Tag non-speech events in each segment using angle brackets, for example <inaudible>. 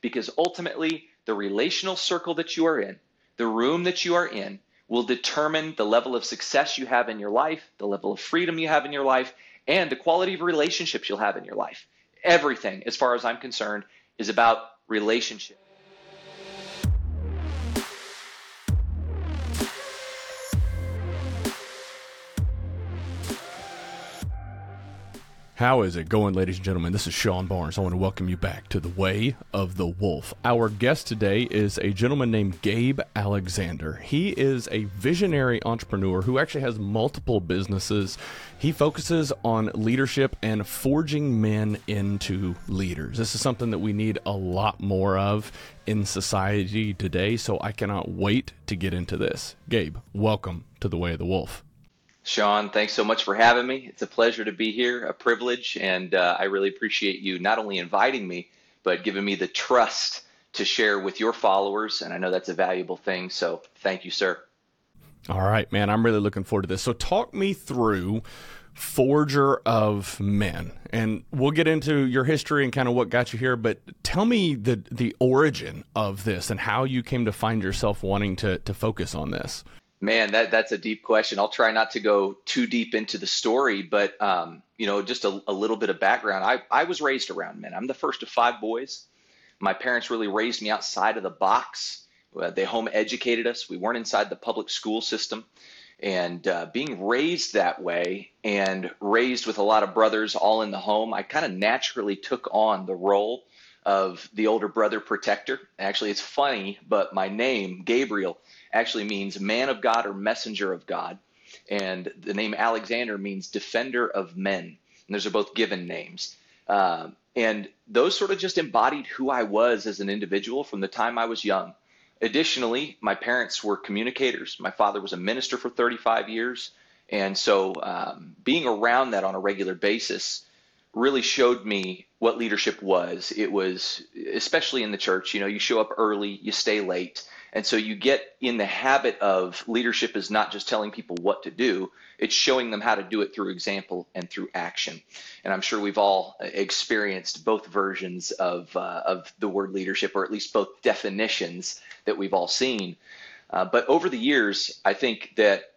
because ultimately the relational circle that you are in, the room that you are in, will determine the level of success you have in your life, the level of freedom you have in your life, and the quality of relationships you'll have in your life. Everything, as far as I'm concerned, is about relationship. How is it going, ladies and gentlemen? This is Sean Barnes. I want to welcome you back to the Way of the Wolf. Our guest today is a gentleman named Gabe Alexander. He is a visionary entrepreneur who actually has multiple businesses. He focuses on leadership and forging men into leaders. This is something that we need a lot more of in society today, so I cannot wait to get into this. Gabe, welcome to the Way of the Wolf. Sean, thanks so much for having me. It's a pleasure to be here, a privilege, and uh, I really appreciate you not only inviting me, but giving me the trust to share with your followers. And I know that's a valuable thing. So thank you, sir. All right, man. I'm really looking forward to this. So talk me through Forger of Men. And we'll get into your history and kind of what got you here, but tell me the the origin of this and how you came to find yourself wanting to to focus on this. Man, that that's a deep question. I'll try not to go too deep into the story, but um, you know, just a, a, little bit of background. I, I was raised around men. I'm the first of five boys. My parents really raised me outside of the box. Uh, they home educated us. We weren't inside the public school system. And uh, being raised that way and raised with a lot of brothers all in the home, I kind of naturally took on the role of the older brother protector. Actually, it's funny, but my name, Gabriel, actually means man of God or messenger of God. And the name Alexander means defender of men. And those are both given names. Uh, and those sort of just embodied who I was as an individual from the time I was young. Additionally, my parents were communicators. My father was a minister for 35 years. And so um, being around that on a regular basis really showed me what leadership was. It was, especially in the church, you know, you show up early, you stay late. And so you get in the habit of leadership is not just telling people what to do, it's showing them how to do it through example and through action. And I'm sure we've all experienced both versions of, uh, of the word leadership, or at least both definitions that we've all seen. Uh, but over the years, I think that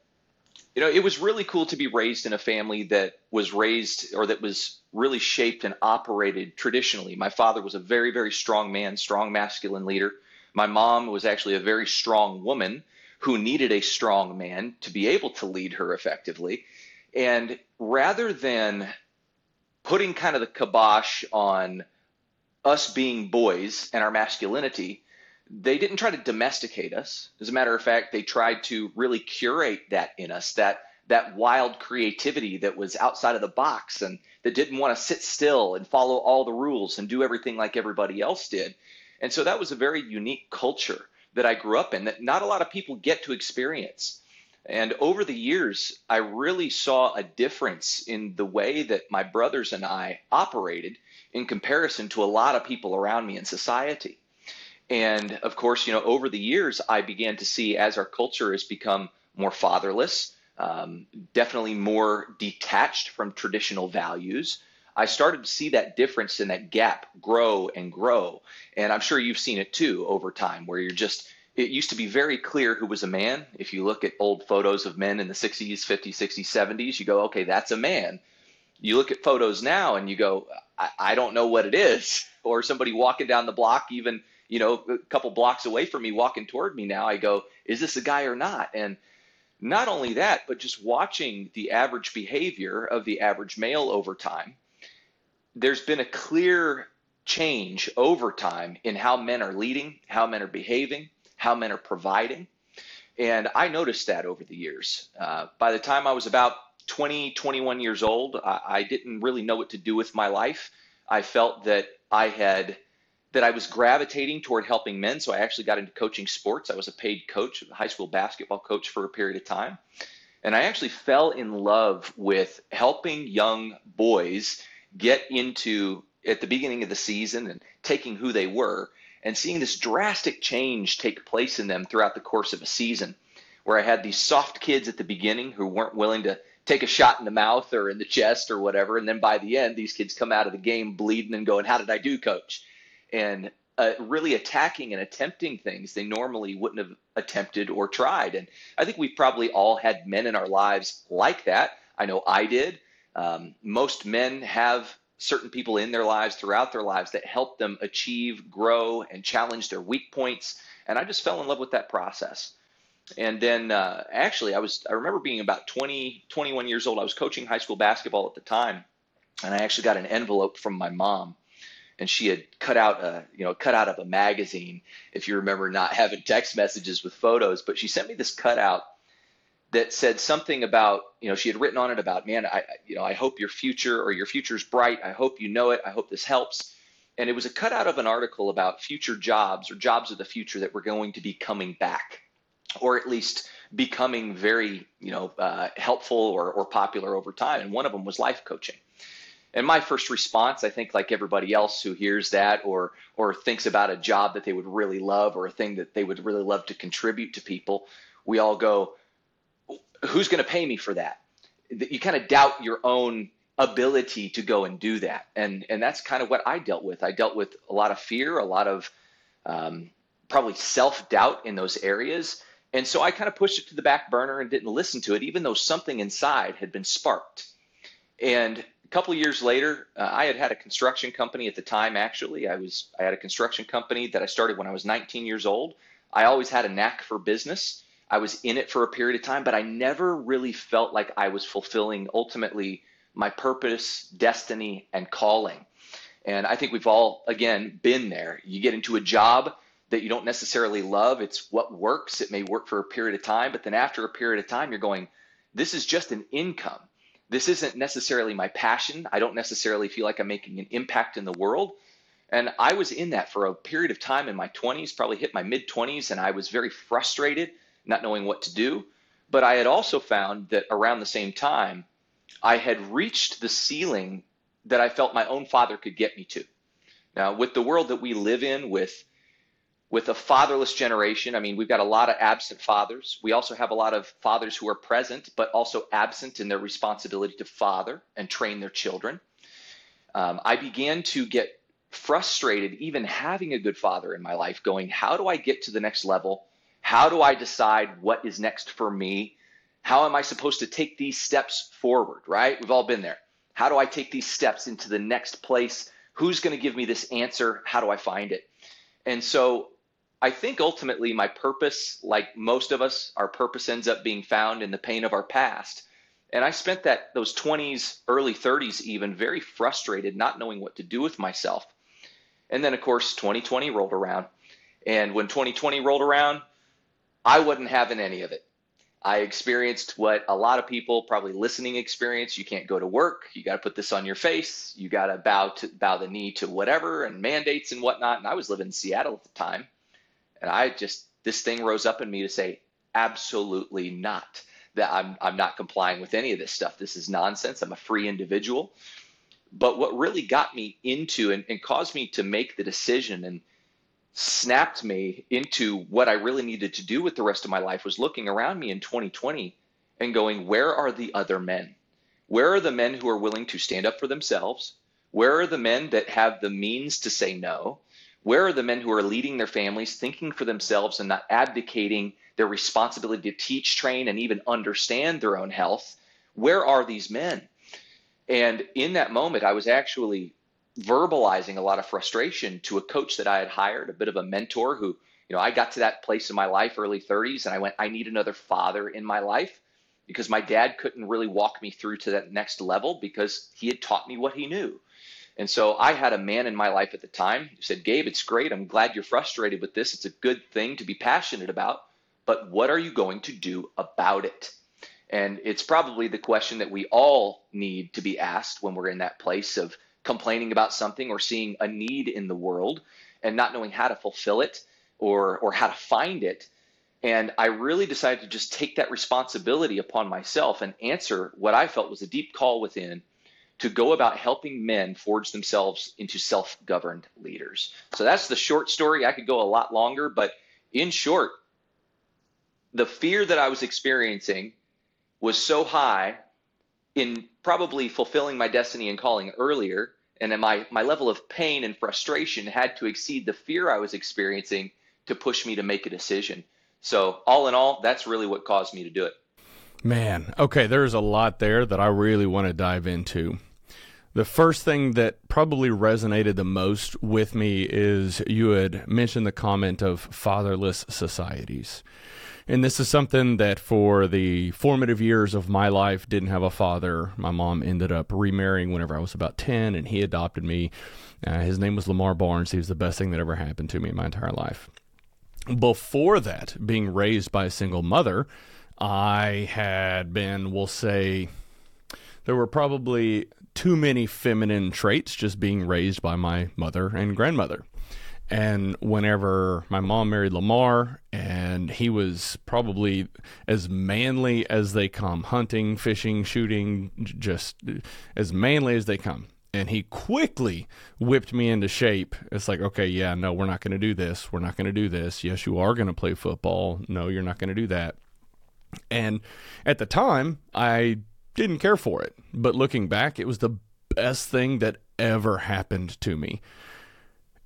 you know it was really cool to be raised in a family that was raised or that was really shaped and operated traditionally. My father was a very, very strong man, strong masculine leader. My mom was actually a very strong woman who needed a strong man to be able to lead her effectively. And rather than putting kind of the kibosh on us being boys and our masculinity, they didn't try to domesticate us. As a matter of fact, they tried to really curate that in us, that that wild creativity that was outside of the box and that didn't want to sit still and follow all the rules and do everything like everybody else did. And so that was a very unique culture that I grew up in that not a lot of people get to experience. And over the years, I really saw a difference in the way that my brothers and I operated in comparison to a lot of people around me in society. And of course, you know, over the years, I began to see as our culture has become more fatherless, um, definitely more detached from traditional values, I started to see that difference and that gap grow and grow. And I'm sure you've seen it too over time, where you're just, it used to be very clear who was a man. If you look at old photos of men in the 60s, 50s, 60s, 70s, you go, okay, that's a man. You look at photos now and you go, I, I don't know what it is. <laughs> Or somebody walking down the block, even, you know, a couple blocks away from me, walking toward me now, I go, is this a guy or not? And not only that, but just watching the average behavior of the average male over time there's been a clear change over time in how men are leading, how men are behaving, how men are providing. And I noticed that over the years. Uh, by the time I was about 20, 21 years old, I, I didn't really know what to do with my life. I felt that I had that I was gravitating toward helping men. So I actually got into coaching sports. I was a paid coach, a high school basketball coach for a period of time. And I actually fell in love with helping young boys get into at the beginning of the season and taking who they were and seeing this drastic change take place in them throughout the course of a season where I had these soft kids at the beginning who weren't willing to take a shot in the mouth or in the chest or whatever. And then by the end, these kids come out of the game bleeding and going, How did I do, coach? And uh, really attacking and attempting things they normally wouldn't have attempted or tried. And I think we've probably all had men in our lives like that. I know I did. Um, most men have certain people in their lives throughout their lives that help them achieve, grow, and challenge their weak points. And I just fell in love with that process. And then uh, actually, I was I remember being about 20, 21 years old. I was coaching high school basketball at the time, and I actually got an envelope from my mom and she had cut out a you know cut out of a magazine if you remember not having text messages with photos but she sent me this cutout that said something about you know she had written on it about man i you know i hope your future or your future's bright. I hope you know it. I hope this helps. And it was a cutout of an article about future jobs or jobs of the future that were going to be coming back or at least becoming very you know uh, helpful or, or popular over time. And one of them was life coaching and my first response, I think, like everybody else who hears that or or thinks about a job that they would really love or a thing that they would really love to contribute to people, we all go, "Who's going to pay me for that?" You kind of doubt your own ability to go and do that, and and that's kind of what I dealt with. I dealt with a lot of fear, a lot of um, probably self doubt in those areas. And so I kind of pushed it to the back burner and didn't listen to it, even though something inside had been sparked. And couple years later, uh, I had had a construction company at the time. Actually, I was I had a construction company that I started when I was 19 years old. I always had a knack for business. I was in it for a period of time, but I never really felt like I was fulfilling ultimately my purpose, destiny, and calling. And I think we've all again been there. You get into a job that you don't necessarily love. It's what works. It may work for a period of time, but then after a period of time, you're going, this is just an income this isn't necessarily my passion. I don't necessarily feel like I'm making an impact in the world. And I was in that for a period of time in my 20s, probably hit my mid 20s, and I was very frustrated, not knowing what to do. But I had also found that around the same time, I had reached the ceiling that I felt my own father could get me to. Now, with the world that we live in, with with a fatherless generation. I mean, we've got a lot of absent fathers. We also have a lot of fathers who are present, but also absent in their responsibility to father and train their children. Um, I began to get frustrated, even having a good father in my life, going, How do I get to the next level? How do I decide what is next for me? How am I supposed to take these steps forward, right? We've all been there. How do I take these steps into the next place? Who's going to give me this answer? How do I find it? And so I think ultimately my purpose, like most of us, our purpose ends up being found in the pain of our past. And I spent that those 20s, early 30s even very frustrated, not knowing what to do with myself. And then of course 2020 rolled around. And when 2020 rolled around, I wasn't having any of it. I experienced what a lot of people probably listening experience. You can't go to work. You got to put this on your face. You got to bow to bow the knee to whatever and mandates and whatnot. And I was living in Seattle at the time. And I just, this thing rose up in me to say, absolutely not. That I'm, I'm not complying with any of this stuff. This is nonsense. I'm a free individual. But what really got me into and, and caused me to make the decision and snapped me into what I really needed to do with the rest of my life was looking around me in 2020 and going, where are the other men? Where are the men who are willing to stand up for themselves? Where are the men that have the means to say no? Where are the men who are leading their families, thinking for themselves, and not abdicating their responsibility to teach, train, and even understand their own health? Where are these men? And in that moment, I was actually verbalizing a lot of frustration to a coach that I had hired, a bit of a mentor who, you know, I got to that place in my life, early 30s, and I went, I need another father in my life because my dad couldn't really walk me through to that next level because he had taught me what he knew. And so I had a man in my life at the time who said, Gabe, it's great. I'm glad you're frustrated with this. It's a good thing to be passionate about, but what are you going to do about it? And it's probably the question that we all need to be asked when we're in that place of complaining about something or seeing a need in the world and not knowing how to fulfill it or, or how to find it. And I really decided to just take that responsibility upon myself and answer what I felt was a deep call within to go about helping men forge themselves into self governed leaders. So that's the short story. I could go a lot longer, but in short, the fear that I was experiencing was so high in probably fulfilling my destiny and calling earlier And then my, my level of pain and frustration had to exceed the fear I was experiencing to push me to make a decision. So, all in all, that's really what caused me to do it. Man, okay, there's a lot there that I really want to dive into. The first thing that probably resonated the most with me is you had mentioned the comment of fatherless societies. And this is something that for the formative years of my life didn't have a father. My mom ended up remarrying whenever I was about 10 and he adopted me. Uh, his name was Lamar Barnes. He was the best thing that ever happened to me in my entire life. Before that, being raised by a single mother, I had been, we'll say, there were probably too many feminine traits just being raised by my mother and grandmother. And whenever my mom married Lamar, and he was probably as manly as they come hunting, fishing, shooting, just as manly as they come. And he quickly whipped me into shape. It's like, okay, yeah, no, we're not going to do this. We're not going to do this. Yes, you are going to play football. No, you're not going to do that. And at the time, I didn't care for it. But looking back, it was the best thing that ever happened to me.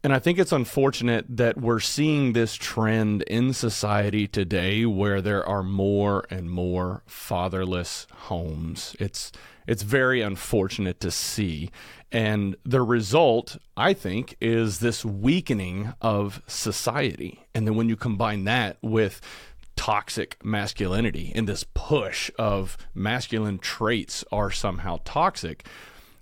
And I think it's unfortunate that we're seeing this trend in society today where there are more and more fatherless homes. It's it's very unfortunate to see. And the result, I think, is this weakening of society. And then when you combine that with toxic masculinity and this push of masculine traits are somehow toxic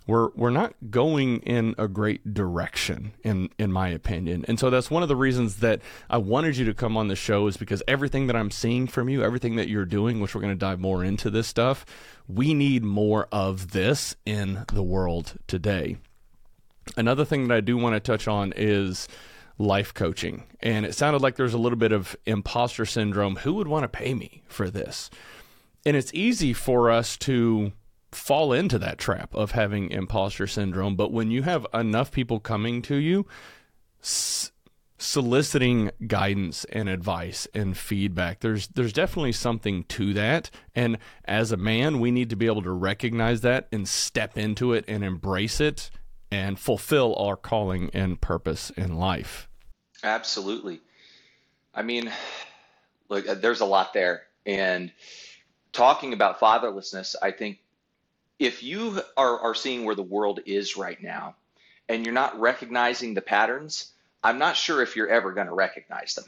we're we're not going in a great direction in in my opinion. And so that's one of the reasons that I wanted you to come on the show is because everything that I'm seeing from you everything that you're doing which we're going to dive more into this stuff we need more of this in the world today. Another thing that I do want to touch on is life coaching. And it sounded like there's a little bit of imposter syndrome. Who would want to pay me for this? And it's easy for us to fall into that trap of having imposter syndrome. But when you have enough people coming to you, soliciting guidance and advice and feedback there's there's definitely something to that and as a man we need to be able to recognize that and step into it and embrace it and fulfill our calling and purpose in life. Absolutely. I mean, look, uh, there's a lot there. And talking about fatherlessness, I think if you are, are seeing where the world is right now and you're not recognizing the patterns, I'm not sure if you're ever going to recognize them.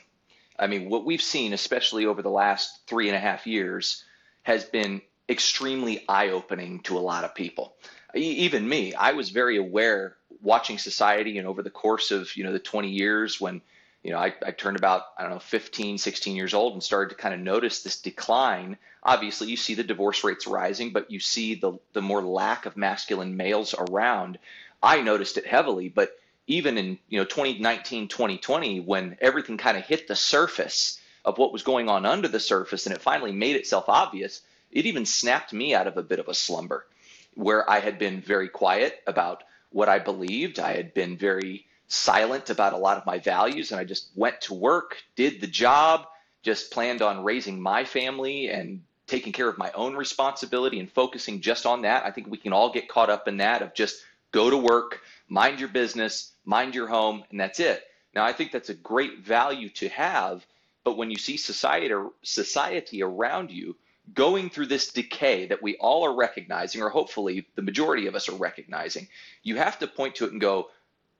I mean, what we've seen, especially over the last three and a half years, has been extremely eye opening to a lot of people even me, I was very aware watching society and over the course of, you know, the 20 years when, you know, I, I turned about, I don't know, 15, 16 years old and started to kind of notice this decline. Obviously, you see the divorce rates rising, but you see the, the more lack of masculine males around. I noticed it heavily, but even in, you know, 2019, 2020, when everything kind of hit the surface of what was going on under the surface and it finally made itself obvious, it even snapped me out of a bit of a slumber where I had been very quiet about what I believed. I had been very silent about a lot of my values, and I just went to work, did the job, just planned on raising my family and taking care of my own responsibility and focusing just on that. I think we can all get caught up in that of just go to work, mind your business, mind your home, and that's it. Now, I think that's a great value to have, but when you see society society around you going through this decay that we all are recognizing, or hopefully the majority of us are recognizing, you have to point to it and go,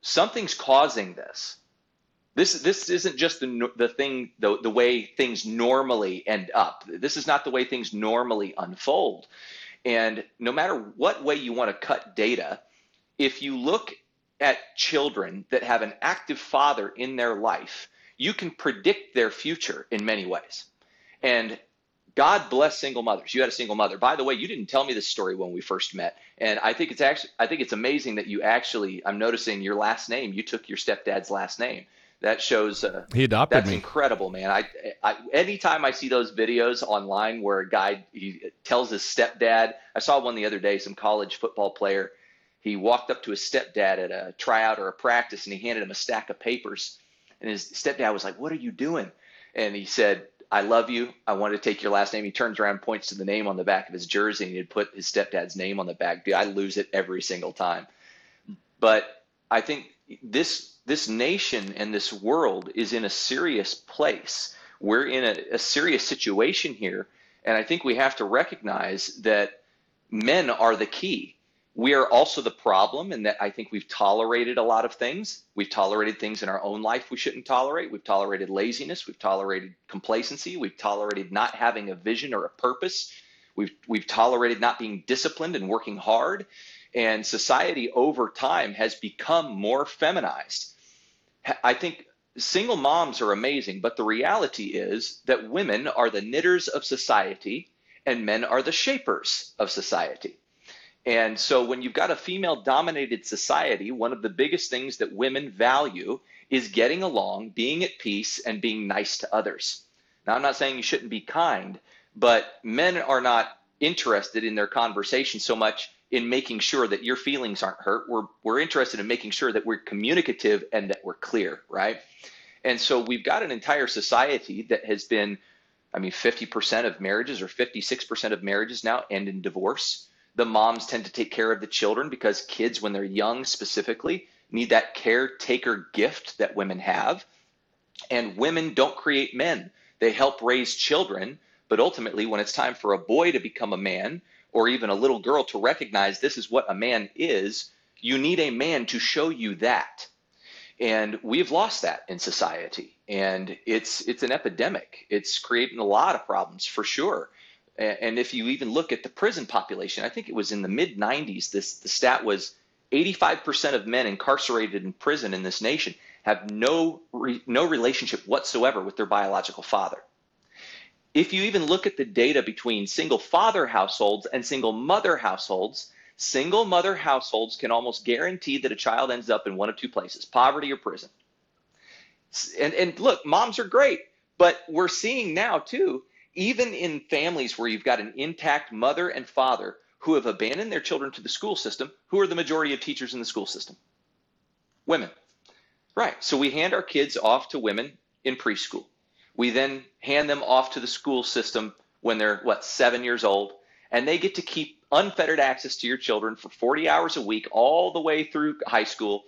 something's causing this. This, this isn't just the, the thing, the, the way things normally end up. This is not the way things normally unfold. And no matter what way you want to cut data, if you look at children that have an active father in their life, you can predict their future in many ways. And God bless single mothers. You had a single mother. By the way, you didn't tell me this story when we first met, and I think it's actually I think it's amazing that you actually. I'm noticing your last name. You took your stepdad's last name. That shows uh, he adopted that's me. incredible, man. I, I anytime I see those videos online where a guy he tells his stepdad. I saw one the other day. Some college football player. He walked up to his stepdad at a tryout or a practice, and he handed him a stack of papers. And his stepdad was like, "What are you doing?" And he said, I love you. I want to take your last name. He turns around, points to the name on the back of his jersey, and he'd put his stepdad's name on the back. Dude, I lose it every single time. But I think this this nation and this world is in a serious place. We're in a, a serious situation here, and I think we have to recognize that men are the key. We are also the problem, in that I think we've tolerated a lot of things. We've tolerated things in our own life we shouldn't tolerate. We've tolerated laziness. We've tolerated complacency. We've tolerated not having a vision or a purpose. We've we've tolerated not being disciplined and working hard. And society over time has become more feminized. I think single moms are amazing, but the reality is that women are the knitters of society and men are the shapers of society. And so when you've got a female dominated society, one of the biggest things that women value is getting along, being at peace, and being nice to others. Now, I'm not saying you shouldn't be kind, but men are not interested in their conversation so much in making sure that your feelings aren't hurt. We're, we're interested in making sure that we're communicative and that we're clear, right? And so we've got an entire society that has been, I mean, 50% of marriages or 56% of marriages now end in divorce. The moms tend to take care of the children because kids, when they're young specifically, need that caretaker gift that women have. And women don't create men, they help raise children. But ultimately, when it's time for a boy to become a man, or even a little girl to recognize this is what a man is, you need a man to show you that. And we've lost that in society. And it's it's an epidemic. It's creating a lot of problems for sure. And if you even look at the prison population, I think it was in the mid 90s, this the stat was 85% of men incarcerated in prison in this nation have no re, no relationship whatsoever with their biological father. If you even look at the data between single father households and single mother households, single mother households can almost guarantee that a child ends up in one of two places poverty or prison. And, and look, moms are great, but we're seeing now too, even in families where you've got an intact mother and father who have abandoned their children to the school system, who are the majority of teachers in the school system? Women. Right. So we hand our kids off to women in preschool. We then hand them off to the school system when they're, what, seven years old, and they get to keep unfettered access to your children for 40 hours a week all the way through high school.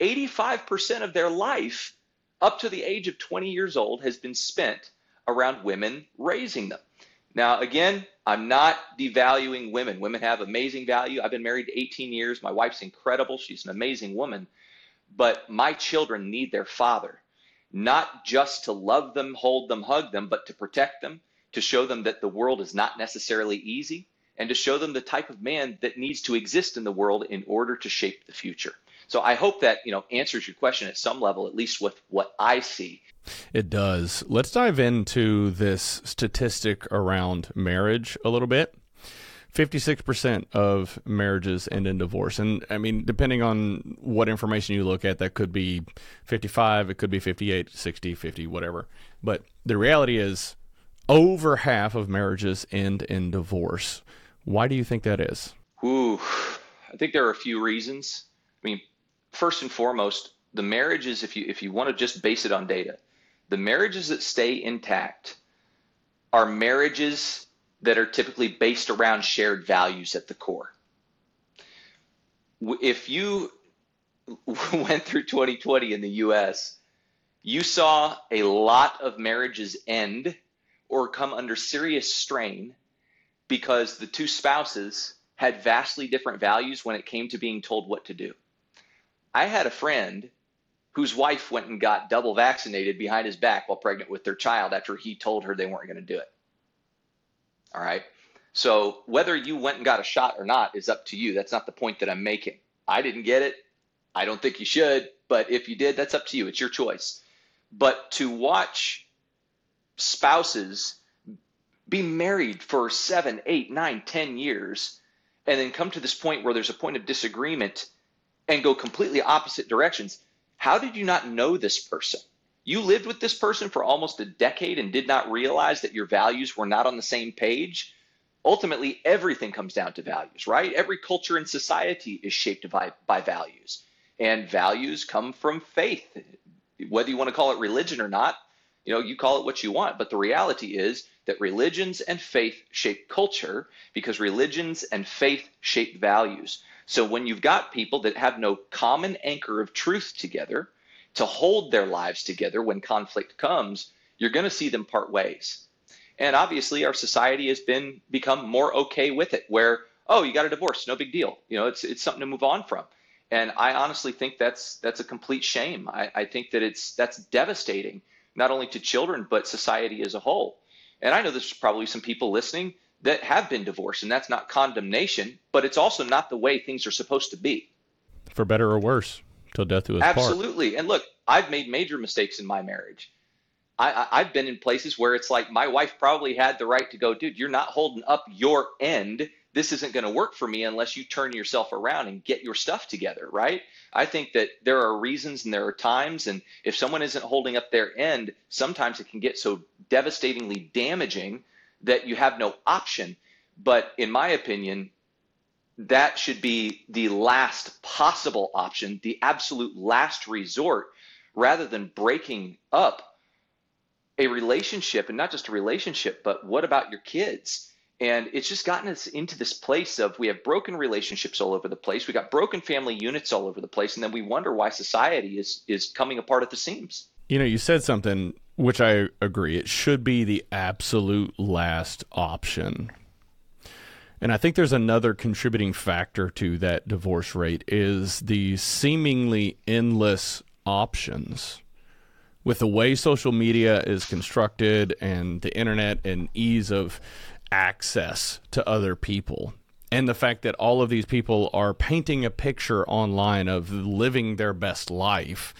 85% of their life up to the age of 20 years old has been spent around women raising them. Now, again, I'm not devaluing women. Women have amazing value. I've been married 18 years. My wife's incredible. She's an amazing woman. But my children need their father not just to love them, hold them, hug them, but to protect them, to show them that the world is not necessarily easy, and to show them the type of man that needs to exist in the world in order to shape the future. So I hope that, you know, answers your question at some level, at least with what I see. It does. Let's dive into this statistic around marriage a little bit. 56% of marriages end in divorce. And I mean, depending on what information you look at, that could be 55, it could be 58, 60, 50, whatever. But the reality is, over half of marriages end in divorce. Why do you think that is? Ooh, I think there are a few reasons. I mean, first and foremost, the marriages, if you if you want to just base it on data, the marriages that stay intact are marriages that are typically based around shared values at the core. If you <laughs> went through 2020 in the US, you saw a lot of marriages end or come under serious strain because the two spouses had vastly different values when it came to being told what to do. I had a friend whose wife went and got double vaccinated behind his back while pregnant with their child after he told her they weren't going to do it. All right. So whether you went and got a shot or not is up to you. That's not the point that I'm making. I didn't get it. I don't think you should. But if you did, that's up to you. It's your choice. But to watch spouses be married for seven, eight, nine, ten years, and then come to this point where there's a point of disagreement and go completely opposite directions. How did you not know this person? You lived with this person for almost a decade and did not realize that your values were not on the same page. Ultimately, everything comes down to values, right? Every culture and society is shaped by, by values. And values come from faith. Whether you want to call it religion or not, you know, you call it what you want. But the reality is that religions and faith shape culture because religions and faith shape values. So when you've got people that have no common anchor of truth together to hold their lives together when conflict comes, you're going to see them part ways. And obviously our society has been become more okay with it where oh, you got a divorce, no big deal. You know, it's it's something to move on from. And I honestly think that's that's a complete shame. I, I think that it's that's devastating, not only to children but society as a whole. And I know there's probably some people listening that have been divorced, and that's not condemnation, but it's also not the way things are supposed to be. For better or worse, till death do us part. Absolutely. And look, I've made major mistakes in my marriage. I, I've been in places where it's like my wife probably had the right to go, dude, you're not holding up your end this isn't going to work for me unless you turn yourself around and get your stuff together, right? I think that there are reasons and there are times, and if someone isn't holding up their end, sometimes it can get so devastatingly damaging that you have no option. But in my opinion, that should be the last possible option, the absolute last resort, rather than breaking up a relationship and not just a relationship, but what about your kids? And it's just gotten us into this place of we have broken relationships all over the place. We got broken family units all over the place, and then we wonder why society is is coming apart at the seams. You know, you said something which I agree. It should be the absolute last option. And I think there's another contributing factor to that divorce rate is the seemingly endless options. With the way social media is constructed and the internet and ease of access to other people and the fact that all of these people are painting a picture online of living their best life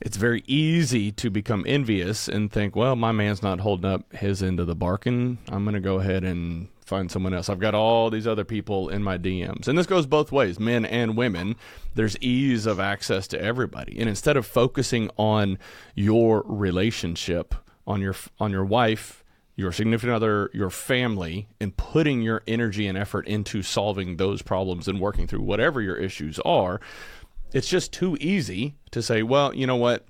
it's very easy to become envious and think well my man's not holding up his end of the bargain. I'm going to go ahead and find someone else. I've got all these other people in my dms and this goes both ways men and women. There's ease of access to everybody. And instead of focusing on your relationship on your on your wife your significant other, your family, and putting your energy and effort into solving those problems and working through whatever your issues are, it's just too easy to say, well, you know what?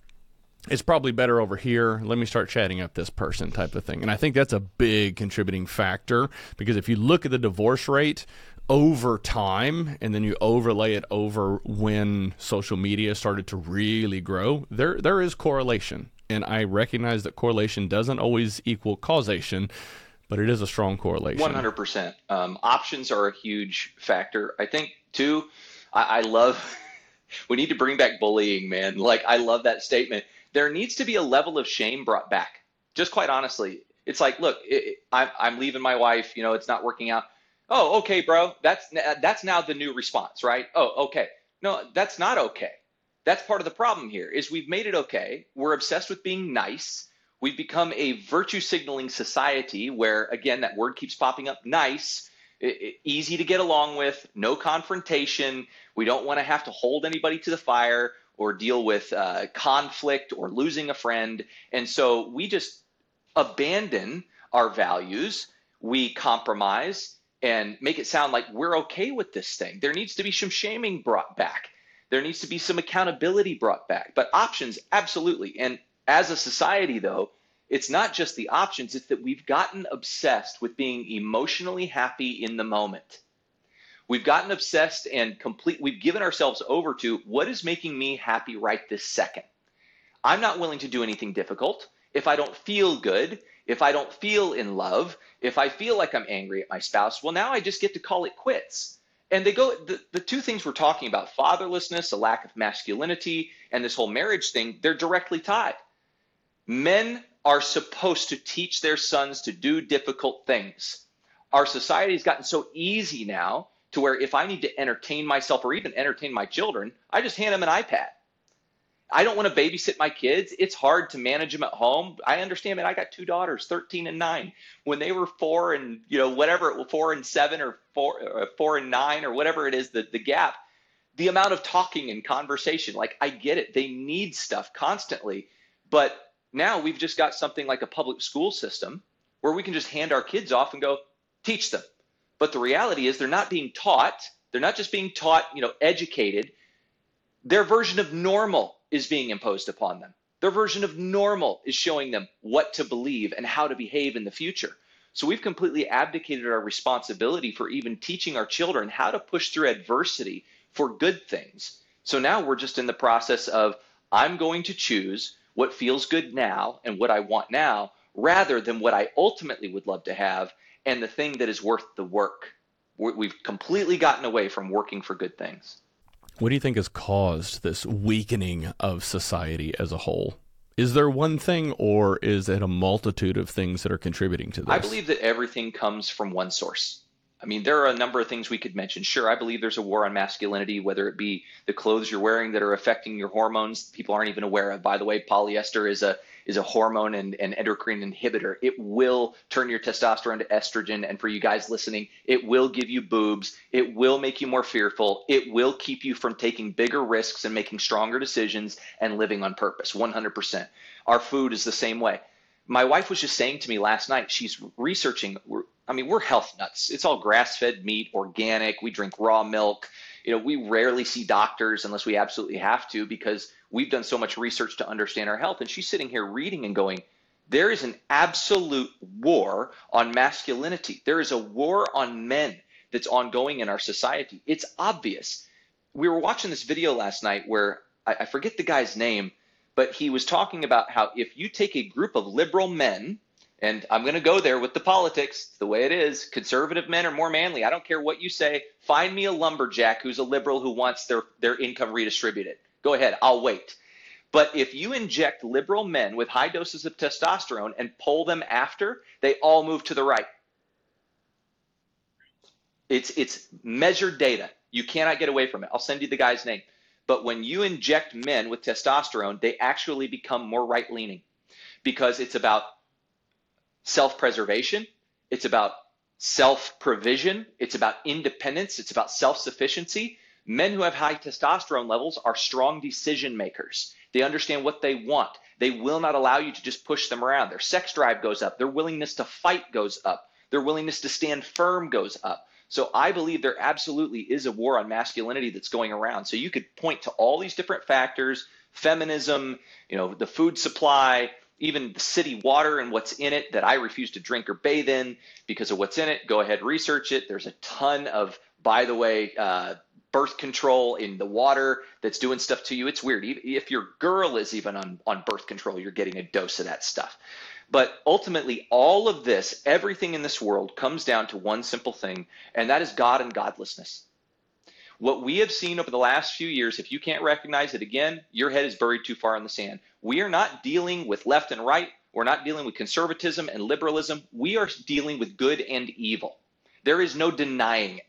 It's probably better over here. Let me start chatting up this person, type of thing. And I think that's a big contributing factor because if you look at the divorce rate, over time and then you overlay it over when social media started to really grow there there is correlation and I recognize that correlation doesn't always equal causation, but it is a strong correlation. 100%. Um, options are a huge factor. I think, too, I, I love, we need to bring back bullying, man. Like, I love that statement. There needs to be a level of shame brought back. Just quite honestly, it's like, look, it, it, I'm, I'm leaving my wife, you know, it's not working out. Oh, okay, bro. That's that's now the new response, right? Oh, okay. No, that's not okay that's part of the problem here is we've made it okay we're obsessed with being nice we've become a virtue signaling society where again that word keeps popping up nice easy to get along with no confrontation we don't want to have to hold anybody to the fire or deal with uh, conflict or losing a friend and so we just abandon our values we compromise and make it sound like we're okay with this thing there needs to be some shaming brought back there needs to be some accountability brought back. But options, absolutely. And as a society, though, it's not just the options, it's that we've gotten obsessed with being emotionally happy in the moment. We've gotten obsessed and complete, we've given ourselves over to what is making me happy right this second. I'm not willing to do anything difficult. If I don't feel good, if I don't feel in love, if I feel like I'm angry at my spouse, well, now I just get to call it quits and they go the, the two things we're talking about fatherlessness a lack of masculinity and this whole marriage thing they're directly tied men are supposed to teach their sons to do difficult things our society has gotten so easy now to where if i need to entertain myself or even entertain my children i just hand them an ipad I don't want to babysit my kids. It's hard to manage them at home. I understand, man. I got two daughters, 13 and nine. When they were four and you know whatever, four and seven or four, or uh, four and nine or whatever it is, the the gap, the amount of talking and conversation. Like I get it. They need stuff constantly, but now we've just got something like a public school system where we can just hand our kids off and go teach them. But the reality is they're not being taught. They're not just being taught, you know, educated. Their version of normal is being imposed upon them. Their version of normal is showing them what to believe and how to behave in the future. So we've completely abdicated our responsibility for even teaching our children how to push through adversity for good things. So now we're just in the process of I'm going to choose what feels good now and what I want now rather than what I ultimately would love to have and the thing that is worth the work. We've completely gotten away from working for good things. What do you think has caused this weakening of society as a whole? Is there one thing, or is it a multitude of things that are contributing to this? I believe that everything comes from one source. I mean, there are a number of things we could mention. Sure, I believe there's a war on masculinity, whether it be the clothes you're wearing that are affecting your hormones, people aren't even aware of. By the way, polyester is a is a hormone and an endocrine inhibitor. It will turn your testosterone to estrogen. And for you guys listening, it will give you boobs. It will make you more fearful. It will keep you from taking bigger risks and making stronger decisions and living on purpose 100%. Our food is the same way. My wife was just saying to me last night, she's researching. I mean, we're health nuts. It's all grass fed meat, organic. We drink raw milk. You know, we rarely see doctors unless we absolutely have to because we've done so much research to understand our health. And she's sitting here reading and going, there is an absolute war on masculinity. There is a war on men that's ongoing in our society. It's obvious. We were watching this video last night where I, I forget the guy's name, but he was talking about how if you take a group of liberal men and I'm going to go there with the politics, the way it is. Conservative men are more manly. I don't care what you say. Find me a lumberjack who's a liberal who wants their, their income redistributed. Go ahead, I'll wait. But if you inject liberal men with high doses of testosterone and pull them after, they all move to the right. It's, it's measured data. You cannot get away from it. I'll send you the guy's name. But when you inject men with testosterone, they actually become more right leaning because it's about self preservation, it's about self provision, it's about independence, it's about self sufficiency. Men who have high testosterone levels are strong decision makers. They understand what they want. They will not allow you to just push them around. Their sex drive goes up. Their willingness to fight goes up. Their willingness to stand firm goes up. So I believe there absolutely is a war on masculinity that's going around. So you could point to all these different factors, feminism, you know, the food supply, even the city water and what's in it that I refuse to drink or bathe in because of what's in it. Go ahead, research it. There's a ton of, by the way, uh, birth control in the water that's doing stuff to you. It's weird. If your girl is even on, on birth control, you're getting a dose of that stuff. But ultimately, all of this, everything in this world comes down to one simple thing, and that is God and godlessness. What we have seen over the last few years, if you can't recognize it again, your head is buried too far in the sand. We are not dealing with left and right. We're not dealing with conservatism and liberalism. We are dealing with good and evil. There is no denying it.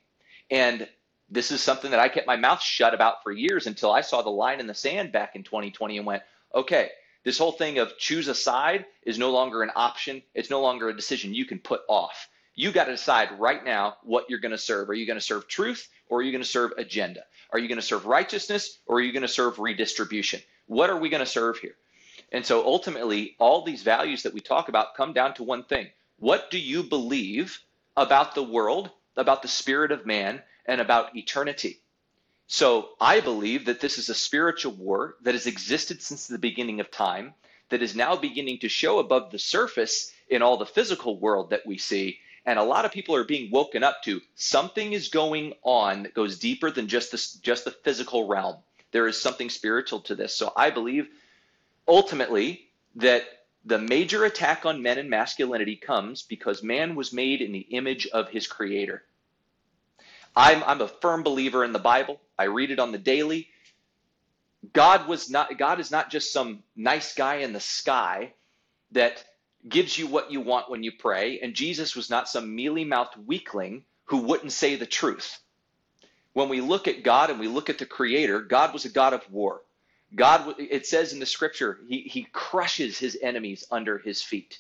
And this is something that I kept my mouth shut about for years until I saw the line in the sand back in 2020 and went, okay, this whole thing of choose a side is no longer an option. It's no longer a decision you can put off. You got to decide right now what you're going to serve. Are you going to serve truth or are you going to serve agenda? Are you going to serve righteousness or are you going to serve redistribution? What are we going to serve here? And so ultimately, all these values that we talk about come down to one thing. What do you believe about the world, about the spirit of man, and about eternity? So I believe that this is a spiritual war that has existed since the beginning of time, that is now beginning to show above the surface in all the physical world that we see, and a lot of people are being woken up to something is going on that goes deeper than just this just the physical realm. There is something spiritual to this. So i believe ultimately that the major attack on men and masculinity comes because man was made in the image of his creator i'm, I'm a firm believer in the bible i read it on the daily god was not god is not just some nice guy in the sky that gives you what you want when you pray, and Jesus was not some mealy mouthed weakling who wouldn't say the truth. When we look at God and we look at the Creator, God was a God of war. God, it says in the scripture, he, he crushes his enemies under his feet.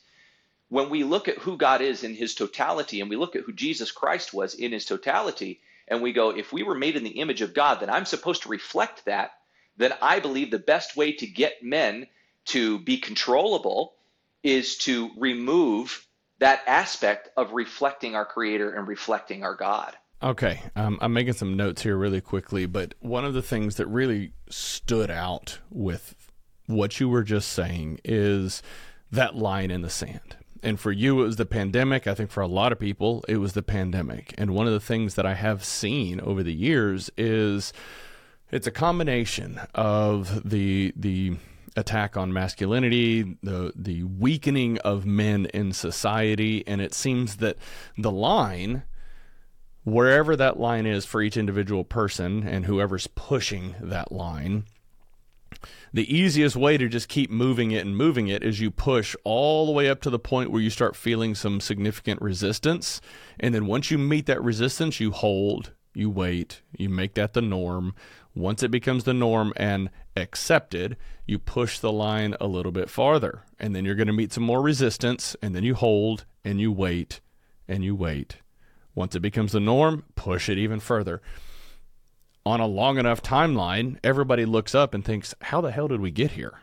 When we look at who God is in his totality and we look at who Jesus Christ was in his totality, and we go, if we were made in the image of God, then I'm supposed to reflect that, then I believe the best way to get men to be controllable is to remove that aspect of reflecting our creator and reflecting our God. Okay, um, I'm making some notes here really quickly, but one of the things that really stood out with what you were just saying is that line in the sand. And for you, it was the pandemic. I think for a lot of people, it was the pandemic. And one of the things that I have seen over the years is it's a combination of the the attack on masculinity, the the weakening of men in society, and it seems that the line wherever that line is for each individual person and whoever's pushing that line the easiest way to just keep moving it and moving it is you push all the way up to the point where you start feeling some significant resistance. And then once you meet that resistance, you hold, you wait, you make that the norm. Once it becomes the norm and accepted, you push the line a little bit farther. And then you're going to meet some more resistance. And then you hold and you wait and you wait. Once it becomes the norm, push it even further on a long enough timeline, everybody looks up and thinks, how the hell did we get here?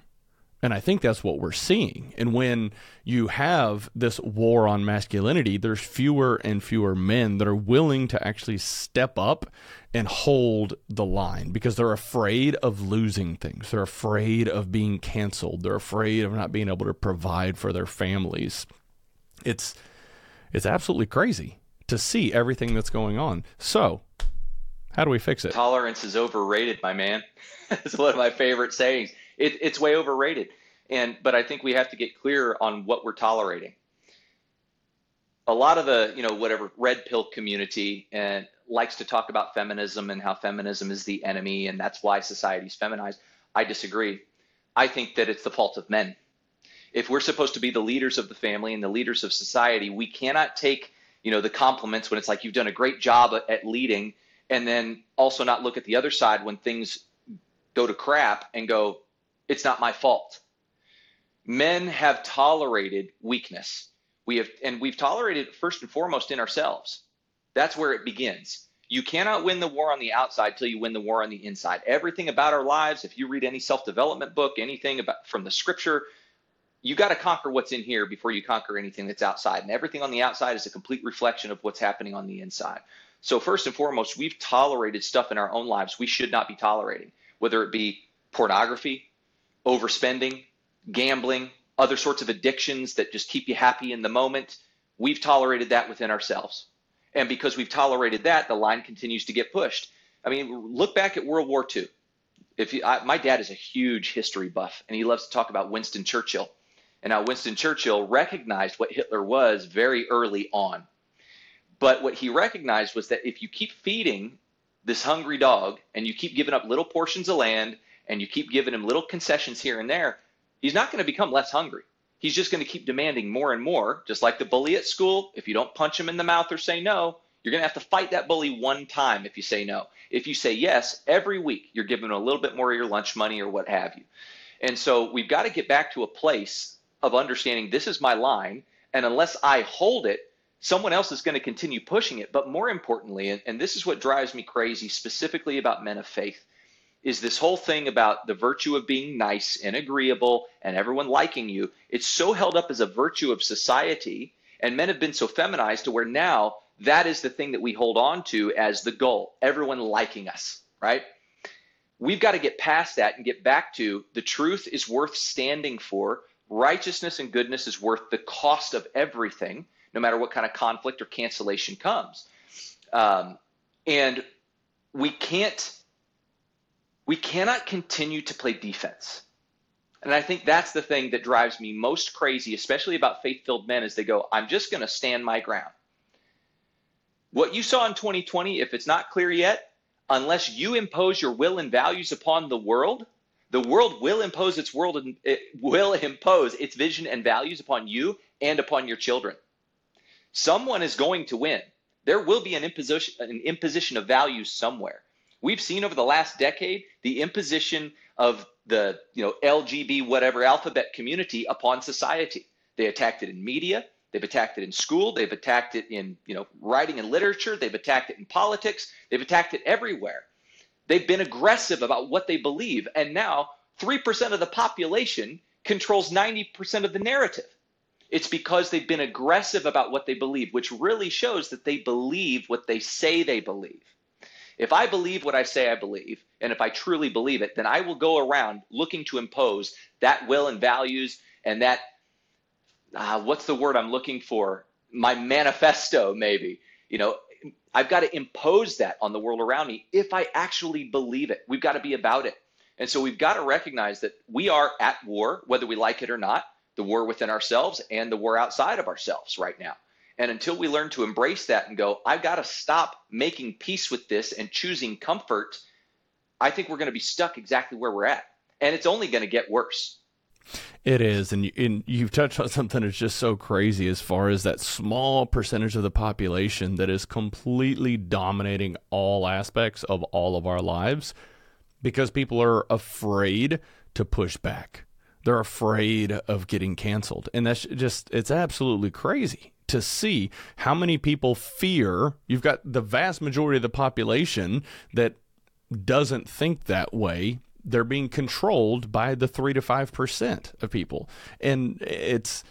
And I think that's what we're seeing. And when you have this war on masculinity, there's fewer and fewer men that are willing to actually step up and hold the line because they're afraid of losing things. They're afraid of being canceled. They're afraid of not being able to provide for their families. It's it's absolutely crazy to see everything that's going on. So, how do we fix it? Tolerance is overrated, my man. <laughs> it's one of my favorite sayings. It, it's way overrated. And but I think we have to get clear on what we're tolerating. A lot of the, you know, whatever red pill community and likes to talk about feminism and how feminism is the enemy and that's why society's feminized. I disagree. I think that it's the fault of men. If we're supposed to be the leaders of the family and the leaders of society, we cannot take, you know, the compliments when it's like you've done a great job at leading and then also not look at the other side when things go to crap and go, it's not my fault. Men have tolerated weakness. We have, and we've tolerated it first and foremost in ourselves. That's where it begins. You cannot win the war on the outside till you win the war on the inside. Everything about our lives, if you read any self-development book, anything about from the scripture, you got to conquer what's in here before you conquer anything that's outside. And everything on the outside is a complete reflection of what's happening on the inside. So, first and foremost, we've tolerated stuff in our own lives we should not be tolerating, whether it be pornography, overspending, gambling, other sorts of addictions that just keep you happy in the moment. We've tolerated that within ourselves. And because we've tolerated that, the line continues to get pushed. I mean, look back at World War II. If you, I, my dad is a huge history buff, and he loves to talk about Winston Churchill. And now Winston Churchill recognized what Hitler was very early on. But what he recognized was that if you keep feeding this hungry dog and you keep giving up little portions of land and you keep giving him little concessions here and there, he's not going to become less hungry. He's just going to keep demanding more and more, just like the bully at school. If you don't punch him in the mouth or say no, you're going to have to fight that bully one time if you say no. If you say yes, every week you're giving a little bit more of your lunch money or what have you. And so we've got to get back to a place of understanding this is my line. And unless I hold it, someone else is going to continue pushing it. But more importantly, and, and, this is what drives me crazy specifically about men of faith, is this whole thing about the virtue of being nice and agreeable and everyone liking you. It's so held up as a virtue of society, and men have been so feminized to where now that is the thing that we hold on to as the goal everyone liking us, right? We've got to get past that and get back to the truth is worth standing for. Righteousness and goodness is worth the cost of everything no matter what kind of conflict or cancellation comes. Um, and we can't we cannot continue to play defense. And I think that's the thing that drives me most crazy, especially about faith-filled men, is they go, I'm just going to stand my ground. What you saw in 2020, if it's not clear yet, unless you impose your will and values upon the world, the world will impose its world and it will impose its vision and values upon you and upon your children. Someone is going to win. There will be an imposition, an imposition of values somewhere. We've seen over the last decade the imposition of the you know LGB whatever alphabet community upon society. They attacked it in media. They've attacked it in school. They've attacked it in you know writing and literature. They've attacked it in politics. They've attacked it everywhere. They've been aggressive about what they believe, and now three percent of the population controls ninety percent of the narrative. It's because they've been aggressive about what they believe, which really shows that they believe what they say they believe. If I believe what I say I believe, and if I truly believe it, then I will go around looking to impose that will and values and that uh, what's the word I'm looking for? My manifesto, maybe. You know, I've got to impose that on the world around me if I actually believe it. We've got to be about it. And so we've got to recognize that we are at war, whether we like it or not, the war within ourselves and the war outside of ourselves right now. And until we learn to embrace that and go, I've got to stop making peace with this and choosing comfort, I think we're going to be stuck exactly where we're at. And it's only going to get worse. It is, and, you, and you've touched on something that's just so crazy as far as that small percentage of the population that is completely dominating all aspects of all of our lives because people are afraid to push back. They're afraid of getting canceled. And that's just, it's absolutely crazy to see how many people fear. You've got the vast majority of the population that doesn't think that way they're being controlled by the three to five percent of people, and it's.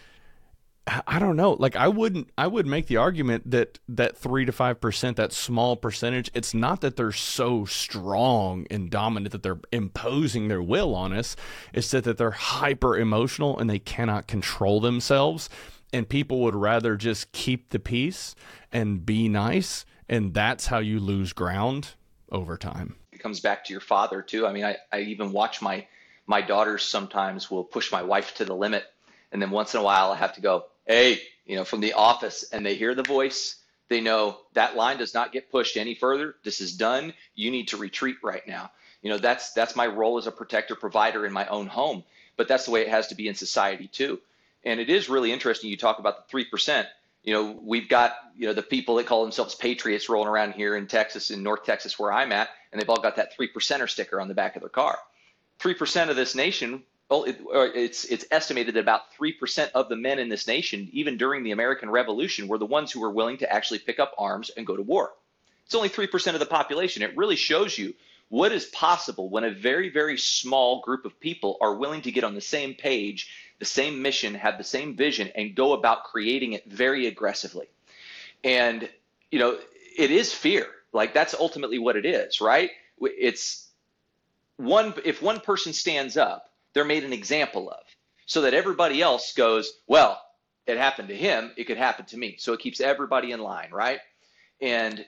I don't know. Like I wouldn't I would make the argument that that 3 to 5%, that small percentage, it's not that they're so strong and dominant that they're imposing their will on us. It's that, that they're hyper emotional and they cannot control themselves and people would rather just keep the peace and be nice and that's how you lose ground over time it comes back to your father too. I mean, I, I even watch my my daughters sometimes will push my wife to the limit, and then once in a while I have to go, hey, you know, from the office, and they hear the voice. They know that line does not get pushed any further. This is done. You need to retreat right now. You know, that's that's my role as a protector provider in my own home, but that's the way it has to be in society too. And it is really interesting. You talk about the three percent you know, we've got, you know, the people that call themselves patriots rolling around here in Texas, in North Texas, where I'm at, and they've all got that three percenter sticker on the back of their car. Three percent of this nation, well, it, it's it's estimated that about three percent of the men in this nation, even during the American Revolution, were the ones who were willing to actually pick up arms and go to war. It's only three percent of the population. It really shows you what is possible when a very very small group of people are willing to get on the same page the same mission, have the same vision, and go about creating it very aggressively. And, you know, it is fear. Like that's ultimately what it is, right? It's one, if one person stands up, they're made an example of so that everybody else goes, well, it happened to him, it could happen to me. So it keeps everybody in line, right? And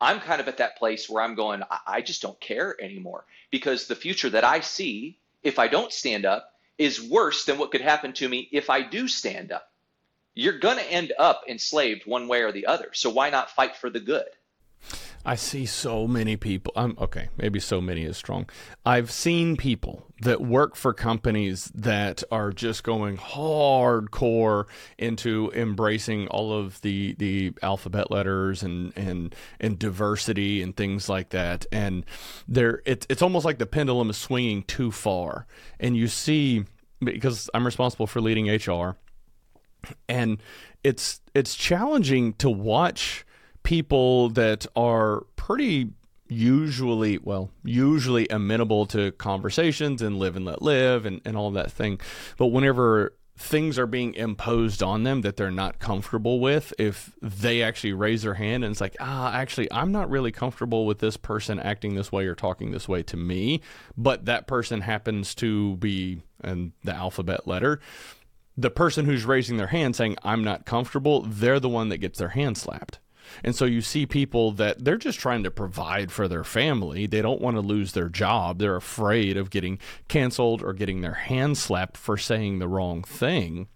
I'm kind of at that place where I'm going, I just don't care anymore because the future that I see, if I don't stand up, is worse than what could happen to me if I do stand up. You're going to end up enslaved one way or the other. So why not fight for the good? I see so many people. I'm okay, maybe so many is strong. I've seen people that work for companies that are just going hardcore into embracing all of the the alphabet letters and and and diversity and things like that. And there, it's it's almost like the pendulum is swinging too far. And you see, because I'm responsible for leading HR, and it's it's challenging to watch people that are pretty usually well usually amenable to conversations and live and let live and, and all that thing. But whenever things are being imposed on them that they're not comfortable with if they actually raise their hand and it's like ah actually i'm not really comfortable with this person acting this way or talking this way to me but that person happens to be in the alphabet letter the person who's raising their hand saying i'm not comfortable they're the one that gets their hand slapped and so you see people that they're just trying to provide for their family. They don't want to lose their job. They're afraid of getting canceled or getting their hand slapped for saying the wrong thing.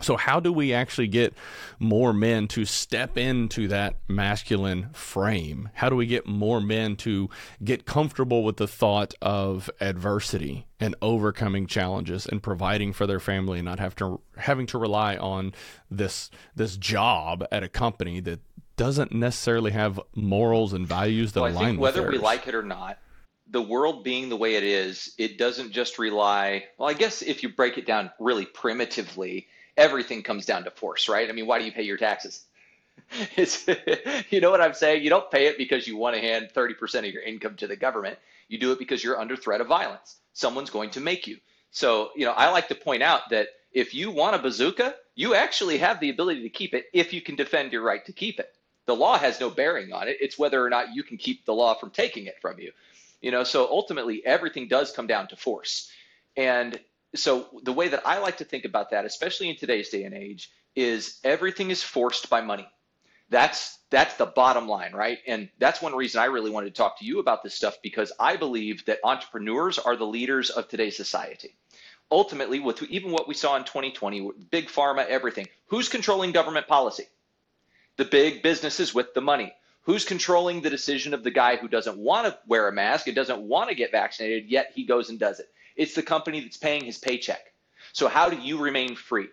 So, how do we actually get more men to step into that masculine frame? How do we get more men to get comfortable with the thought of adversity and overcoming challenges and providing for their family and not have to having to rely on this this job at a company that doesn't necessarily have morals and values that well, align I think whether we like it or not the world being the way it is it doesn't just rely well i guess if you break it down really primitively everything comes down to force right? I mean why do you pay your taxes? <laughs> It's <laughs> you know what i'm saying? You don't pay it because you want to hand 30% of your income to the government. You do it because you're under threat of violence. Someone's going to make you. So you know i like to point out that if you want a bazooka you actually have the ability to keep it if you can defend your right to keep it the law has no bearing on it. It's whether or not you can keep the law from taking it from you. You know, so ultimately everything does come down to force. And so the way that I like to think about that, especially in today's day and age, is everything is forced by money. That's that's the bottom line, right? And that's one reason I really wanted to talk to you about this stuff because I believe that entrepreneurs are the leaders of today's society. Ultimately, with even what we saw in 2020, big pharma, everything, who's controlling government policy? The big businesses with the money. Who's controlling the decision of the guy who doesn't want to wear a mask and doesn't want to get vaccinated, yet he goes and does it? It's the company that's paying his paycheck. So how do you remain free?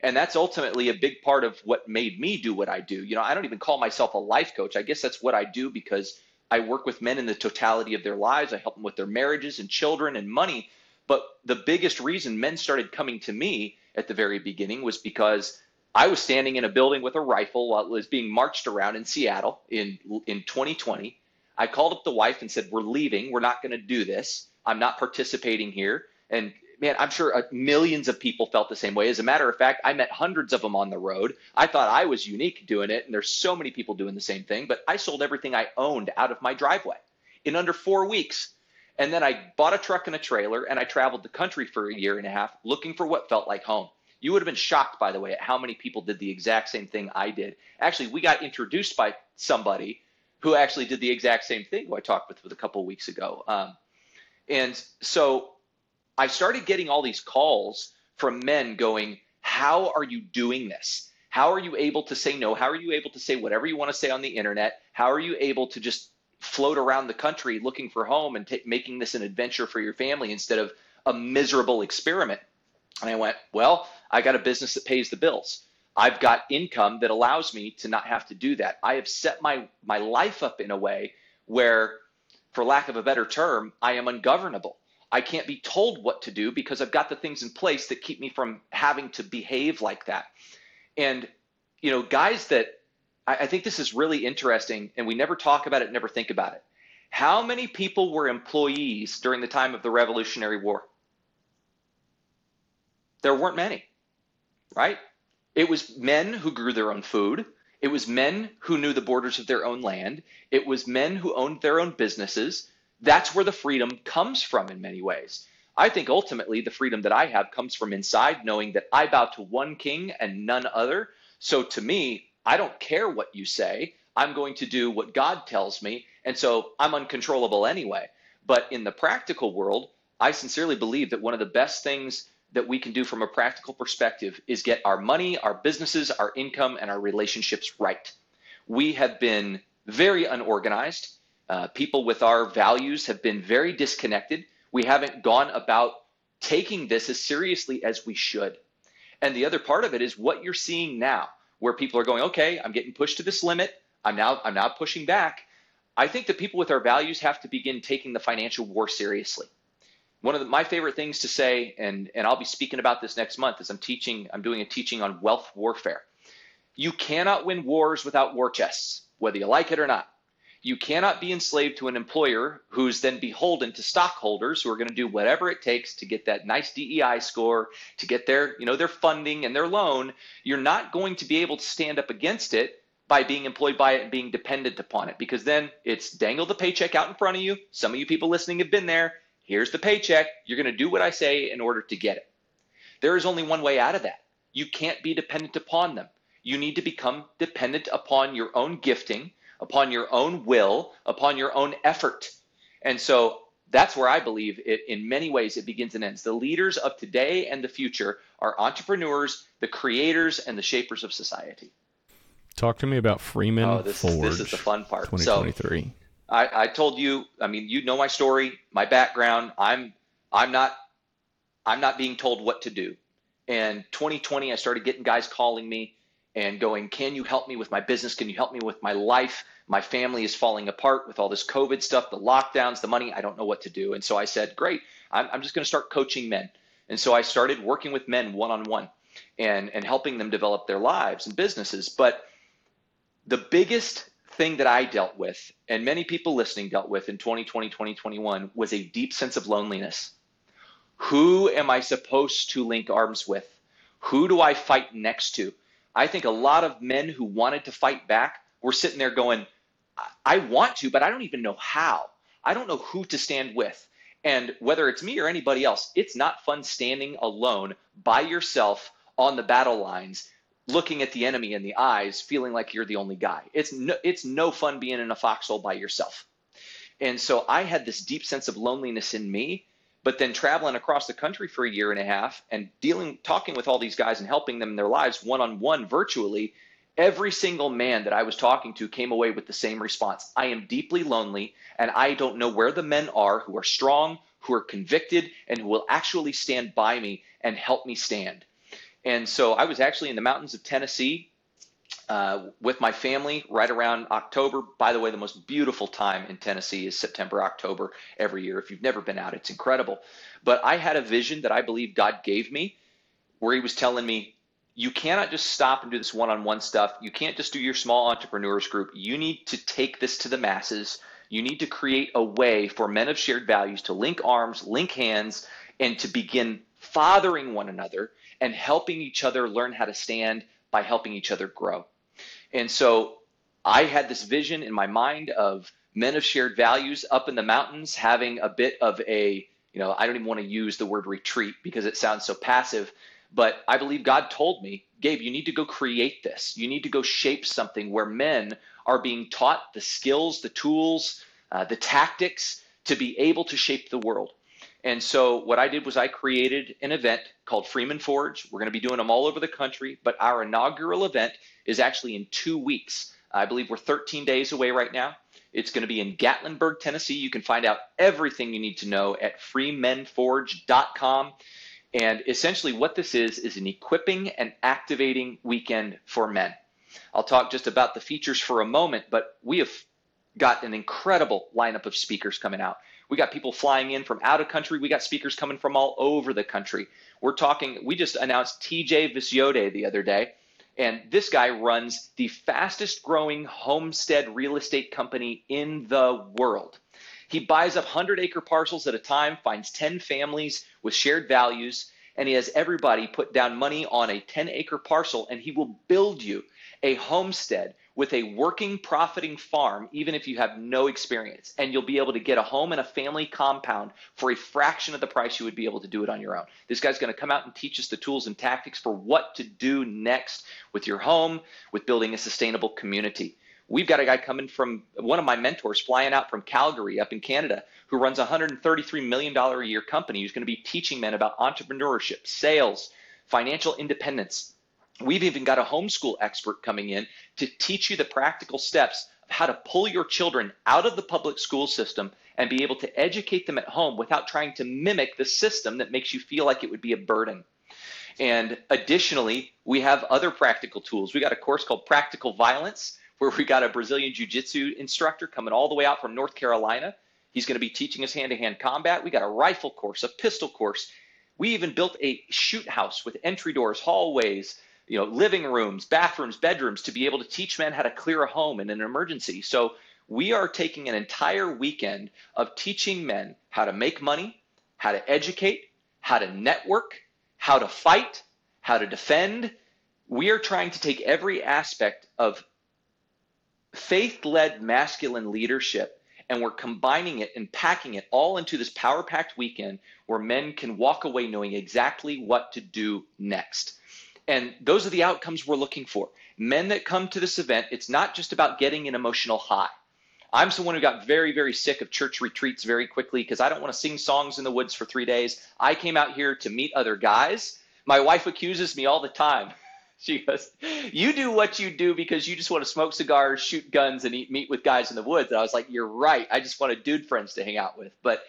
And that's ultimately a big part of what made me do what I do. You know, I don't even call myself a life coach. I guess that's what I do because I work with men in the totality of their lives. I help them with their marriages and children and money. But the biggest reason men started coming to me at the very beginning was because I was standing in a building with a rifle while it was being marched around in Seattle in in 2020. I called up the wife and said, "We're leaving. We're not going to do this." I'm not participating here. And man, I'm sure uh, millions of people felt the same way. As a matter of fact, I met hundreds of them on the road. I thought I was unique doing it, and there's so many people doing the same thing. But I sold everything I owned out of my driveway in under four weeks. And then I bought a truck and a trailer, and I traveled the country for a year and a half looking for what felt like home. You would have been shocked, by the way, at how many people did the exact same thing I did. Actually, we got introduced by somebody who actually did the exact same thing who I talked with, with a couple of weeks ago. Um, and so I started getting all these calls from men going, How are you doing this? How are you able to say no? How are you able to say whatever you want to say on the internet? How are you able to just float around the country looking for home and t- making this an adventure for your family instead of a miserable experiment? And I went, Well, I got a business that pays the bills. I've got income that allows me to not have to do that. I have set my, my life up in a way where for lack of a better term, I am ungovernable. I can't be told what to do because I've got the things in place that keep me from having to behave like that. And, you know, guys that I, I think this is really interesting and we never talk about it, never think about it. How many people were employees during the time of the Revolutionary War? There weren't many, right? It was men who grew their own food. It was men who knew the borders of their own land. It was men who owned their own businesses. That's where the freedom comes from in many ways. I think ultimately the freedom that I have comes from inside, knowing that I bow to one king and none other. So to me, I don't care what you say. I'm going to do what God tells me. And so I'm uncontrollable anyway. But in the practical world, I sincerely believe that one of the best things that we can do from a practical perspective is get our money, our businesses, our income, and our relationships right. We have been very unorganized. Uh, people with our values have been very disconnected. We haven't gone about taking this as seriously as we should. And the other part of it is what you're seeing now, where people are going, okay, I'm getting pushed to this limit. I'm now I'm now pushing back. I think that people with our values have to begin taking the financial war seriously one of the, my favorite things to say, and, and I'll be speaking about this next month, is I'm teaching, I'm doing a teaching on wealth warfare. You cannot win wars without war chests, whether you like it or not. You cannot be enslaved to an employer who's then beholden to stockholders who are going to do whatever it takes to get that nice DEI score, to get their, you know, their funding and their loan. You're not going to be able to stand up against it by being employed by it and being dependent upon it because then it's dangle the paycheck out in front of you. Some of you people listening have been there Here's the paycheck. You're going to do what I say in order to get it. There is only one way out of that. You can't be dependent upon them. You need to become dependent upon your own gifting, upon your own will, upon your own effort. And so that's where I believe it in many ways it begins and ends. The leaders of today and the future are entrepreneurs, the creators, and the shapers of society. Talk to me about Freeman oh, this, Forge. This is the fun part. 2023. So, I, I told you, I mean, you know my story, my background. I'm I'm not I'm not being told what to do. And 2020, I started getting guys calling me and going, Can you help me with my business? Can you help me with my life? My family is falling apart with all this COVID stuff, the lockdowns, the money. I don't know what to do. And so I said, Great, I'm, I'm just going to start coaching men. And so I started working with men one on one and and helping them develop their lives and businesses. But the biggest thing that I dealt with, and many people listening dealt with in 2020, 2021, was a deep sense of loneliness. Who am I supposed to link arms with? Who do I fight next to? I think a lot of men who wanted to fight back were sitting there going, I want to, but I don't even know how. I don't know who to stand with. And whether it's me or anybody else, it's not fun standing alone by yourself on the battle lines, looking at the enemy in the eyes, feeling like you're the only guy. It's no, it's no fun being in a foxhole by yourself. And so I had this deep sense of loneliness in me, but then traveling across the country for a year and a half and dealing, talking with all these guys and helping them in their lives one on one virtually, every single man that I was talking to came away with the same response I am deeply lonely, and I don't know where the men are who are strong, who are convicted, and who will actually stand by me and help me stand. And so I was actually in the mountains of Tennessee uh, with my family right around October. By the way, the most beautiful time in Tennessee is September, October every year. If you've never been out, it's incredible. But I had a vision that I believe God gave me where He was telling me, you cannot just stop and do this one on one stuff. You can't just do your small entrepreneurs group. You need to take this to the masses. You need to create a way for men of shared values to link arms, link hands, and to begin fathering one another and helping each other learn how to stand by helping each other grow. And so I had this vision in my mind of men of shared values up in the mountains having a bit of a, you know, I don't even want to use the word retreat because it sounds so passive, but I believe God told me, Gabe, you need to go create this. You need to go shape something where men are being taught the skills, the tools, uh, the tactics to be able to shape the world. And so what I did was I created an event called Freeman Forge. We're going to be doing them all over the country, but our inaugural event is actually in two weeks. I believe we're 13 days away right now. It's going to be in Gatlinburg, Tennessee. You can find out everything you need to know at freemenforge.com. And essentially, what this is, is an equipping and activating weekend for men. I'll talk just about the features for a moment, but we have got an incredible lineup of speakers coming out. We got people flying in from out of country. We got speakers coming from all over the country. We're talking, we just announced TJ Visiode the other day. And this guy runs the fastest growing homestead real estate company in the world. He buys up 100 acre parcels at a time, finds 10 families with shared values, and he has everybody put down money on a 10 acre parcel, and he will build you a homestead with a working, profiting farm, even if you have no experience. And you'll be able to get a home and a family compound for a fraction of the price you would be able to do it on your own. This guy's going to come out and teach us the tools and tactics for what to do next with your home, with building a sustainable community. We've got a guy coming from one of my mentors flying out from Calgary up in Canada who runs a $133 million a year company who's going to be teaching men about entrepreneurship, sales, financial independence, We've even got a homeschool expert coming in to teach you the practical steps of how to pull your children out of the public school system and be able to educate them at home without trying to mimic the system that makes you feel like it would be a burden. And additionally, we have other practical tools. We got a course called Practical Violence, where we got a Brazilian Jiu Jitsu instructor coming all the way out from North Carolina. He's going to be teaching us hand to hand combat. We got a rifle course, a pistol course. We even built a shoot house with entry doors, hallways, you know, living rooms, bathrooms, bedrooms to be able to teach men how to clear a home in an emergency. So we are taking an entire weekend of teaching men how to make money, how to educate, how to network, how to fight, how to defend. We are trying to take every aspect of faith led masculine leadership and we're combining it and packing it all into this power packed weekend where men can walk away knowing exactly what to do next. And those are the outcomes we're looking for. Men that come to this event, it's not just about getting an emotional high. I'm someone who got very, very sick of church retreats very quickly because I don't want to sing songs in the woods for three days. I came out here to meet other guys. My wife accuses me all the time. <laughs> She goes, You do what you do because you just want to smoke cigars, shoot guns, and eat meat with guys in the woods. And I was like, You're right. I just wanted dude friends to hang out with. But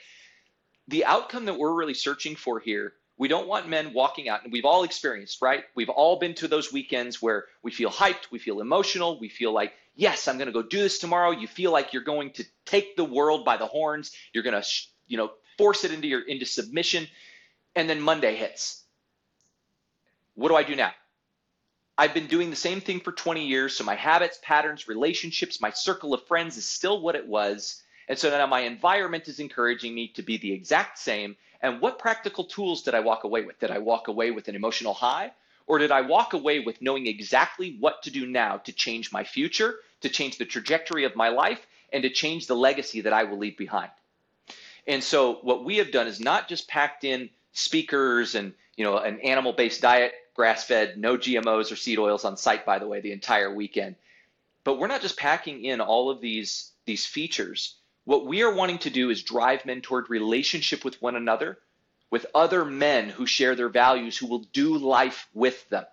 the outcome that we're really searching for here we don't want men walking out, and we've all experienced, right? We've all been to those weekends where we feel hyped, we feel emotional, we feel like, yes, I'm going to go do this tomorrow. You feel like you're going to take the world by the horns. You're going to, you know, force it into your into submission, and then Monday hits. What do I do now? I've been doing the same thing for 20 years, so my habits, patterns, relationships, my circle of friends is still what it was. And so now my environment is encouraging me to be the exact same and what practical tools did I walk away with? Did I walk away with an emotional high? Or did I walk away with knowing exactly what to do now to change my future, to change the trajectory of my life, and to change the legacy that I will leave behind? And so what we have done is not just packed in speakers and you know an animal-based diet, grass-fed, no GMOs or seed oils on site by the way the entire weekend. But we're not just packing in all of these these features. What we are wanting to do is drive men toward relationship with one another, with other men who share their values, who will do life with them.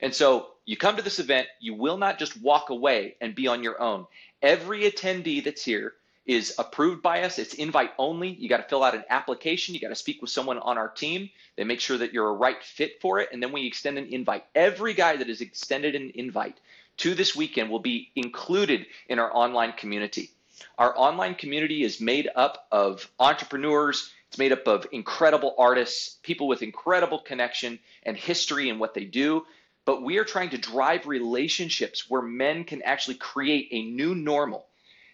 And so you come to this event, you will not just walk away and be on your own. Every attendee that's here is approved by us. It's invite only. You got to fill out an application. You got to speak with someone on our team. They make sure that you're a right fit for it. And then we extend an invite. Every guy that is extended an invite to this weekend will be included in our online community. Our online community is made up of entrepreneurs, it's made up of incredible artists, people with incredible connection and history in what they do but we are trying to drive relationships where men can actually create a new normal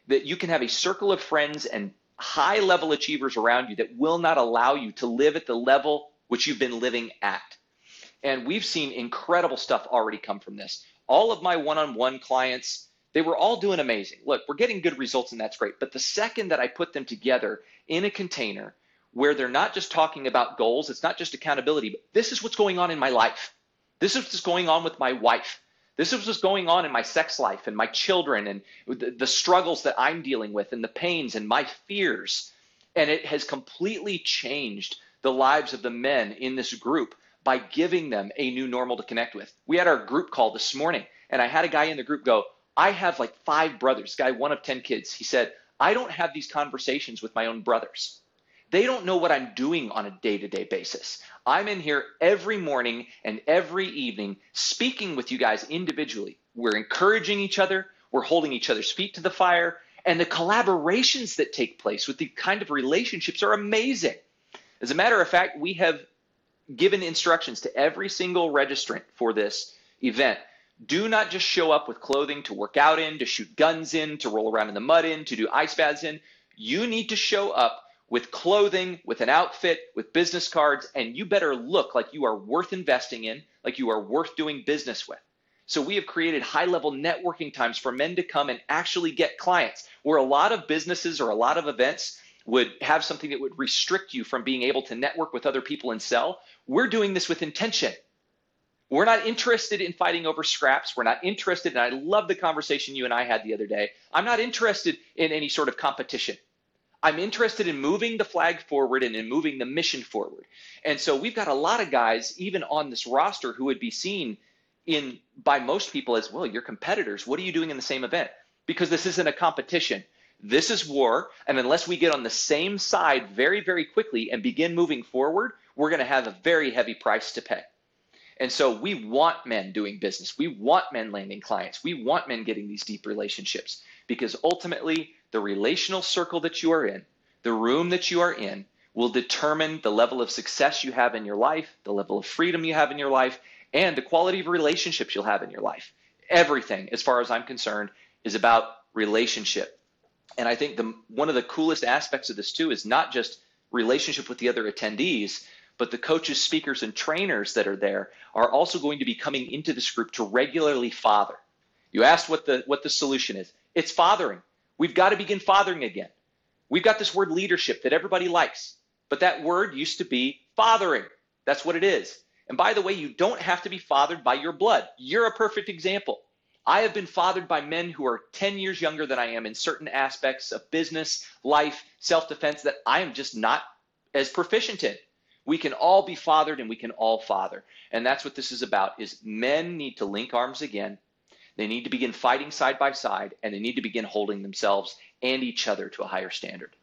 that you can have a circle of friends and high level achievers around you that will not allow you to live at the level which you've been living at. And we've seen incredible stuff already come from this. All of my one on one clients, they were all doing amazing. Look, we're getting good results and that's great. But the second that I put them together in a container where they're not just talking about goals, it's not just accountability, but this is what's going on in my life. This is what's going on with my wife. This is what's going on in my sex life and my children and the, the struggles that I'm dealing with and the pains and my fears. And it has completely changed the lives of the men in this group by giving them a new normal to connect with. We had our group call this morning, and I had a guy in the group go, I have like five brothers, guy, one of 10 kids. He said, I don't have these conversations with my own brothers. They don't know what I'm doing on a day to day basis. I'm in here every morning and every evening speaking with you guys individually. We're encouraging each other, we're holding each other's feet to the fire, and the collaborations that take place with the kind of relationships are amazing. As a matter of fact, we have given instructions to every single registrant for this event. Do not just show up with clothing to work out in, to shoot guns in, to roll around in the mud in, to do ice baths in. You need to show up with clothing, with an outfit, with business cards, and you better look like you are worth investing in, like you are worth doing business with. So we have created high level networking times for men to come and actually get clients. Where a lot of businesses or a lot of events would have something that would restrict you from being able to network with other people and sell, we're doing this with intention. We're not interested in fighting over scraps. We're not interested, and I love the conversation you and I had the other day. I'm not interested in any sort of competition. I'm interested in moving the flag forward and in moving the mission forward. And so we've got a lot of guys, even on this roster, who would be seen in by most people as well, you're competitors. What are you doing in the same event? Because this isn't a competition. This is war. And unless we get on the same side very, very quickly and begin moving forward, we're going to have a very heavy price to pay. And so we want men doing business. We want men landing clients. We want men getting these deep relationships because ultimately the relational circle that you are in, the room that you are in, will determine the level of success you have in your life, the level of freedom you have in your life, and the quality of relationships you'll have in your life. Everything, as far as I'm concerned, is about relationship. And I think the, one of the coolest aspects of this too is not just relationship with the other attendees, but the coaches, speakers, and trainers that are there are also going to be coming into this group to regularly father. You asked what the what the solution is. It's fathering. We've got to begin fathering again. We've got this word leadership that everybody likes, but that word used to be fathering. That's what it is. And by the way, you don't have to be fathered by your blood. You're a perfect example. I have been fathered by men who are 10 years younger than I am in certain aspects of business, life, self defense that I am just not as proficient in. We can all be fathered and we can all father. And that's what this is about is men need to link arms again they need to begin fighting side by side, and they need to begin holding themselves and each other to a higher standard.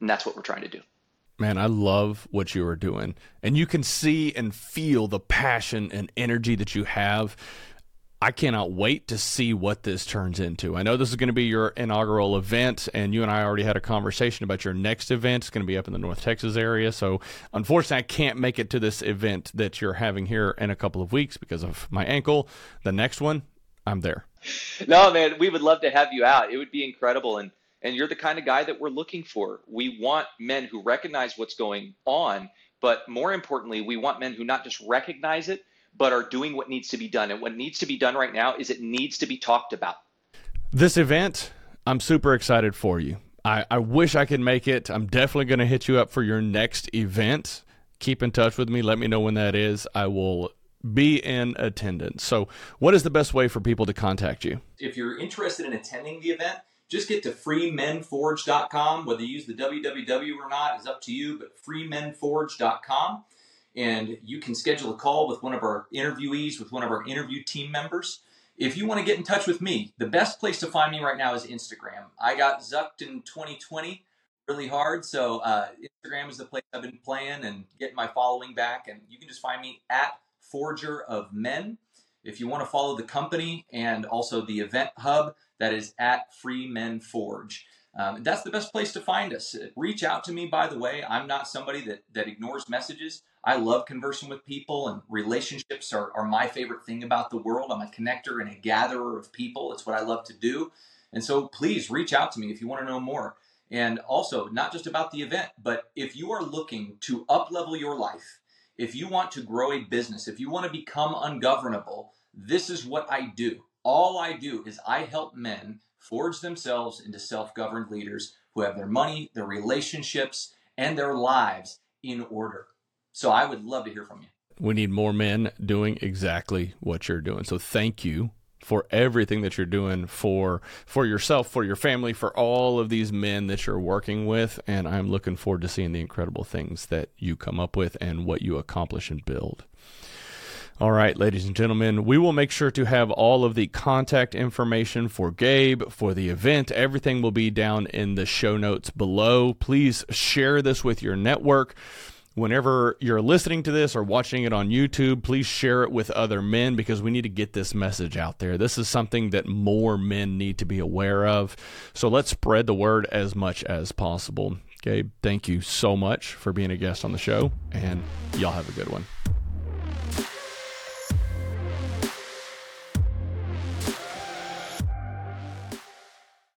And that's what we're trying to do. Man, I love what you are doing. And you can see and feel the passion and energy that you have. I cannot wait to see what this turns into. I know this is going to be your inaugural event, and you and I already had a conversation about your next event. It's going to be up in the North Texas area. So, unfortunately, I can't make it to this event that you're having here in a couple of weeks because of my ankle. The next one, I'm there. No, man, we would love to have you out. It would be incredible. And and you're the kind of guy that we're looking for. We want men who recognize what's going on, but more importantly, we want men who not just recognize it, but are doing what needs to be done. And what needs to be done right now is it needs to be talked about. This event, I'm super excited for you. I, I wish I could make it. I'm definitely going to hit you up for your next event. Keep in touch with me. Let me know when that is. I will be in attendance. So, what is the best way for people to contact you? If you're interested in attending the event, just get to freemenforge.com. Whether you use the www or not is up to you, but freemenforge.com. And you can schedule a call with one of our interviewees, with one of our interview team members. If you want to get in touch with me, the best place to find me right now is Instagram. I got zucked in 2020 really hard, so uh, Instagram is the place I've been playing and getting my following back. And you can just find me at Forger of Men. If you want to follow the company and also the event hub, that is at Free Men Forge. Um, that's the best place to find us. Reach out to me, by the way. I'm not somebody that, that ignores messages. I love conversing with people, and relationships are, are my favorite thing about the world. I'm a connector and a gatherer of people. It's what I love to do. And so please reach out to me if you want to know more. And also, not just about the event, but if you are looking to up level your life, if you want to grow a business, if you want to become ungovernable, this is what I do. All I do is I help men forge themselves into self governed leaders who have their money, their relationships, and their lives in order. So I would love to hear from you. We need more men doing exactly what you're doing. So thank you for everything that you're doing for for yourself, for your family, for all of these men that you're working with and I'm looking forward to seeing the incredible things that you come up with and what you accomplish and build. All right, ladies and gentlemen, we will make sure to have all of the contact information for Gabe, for the event. Everything will be down in the show notes below. Please share this with your network whenever you're listening to this or watching it on YouTube, please share it with other men because we need to get this message out there. This is something that more men need to be aware of. So let's spread the word as much as possible. Gabe, thank you so much for being a guest on the show, and y'all have a good one.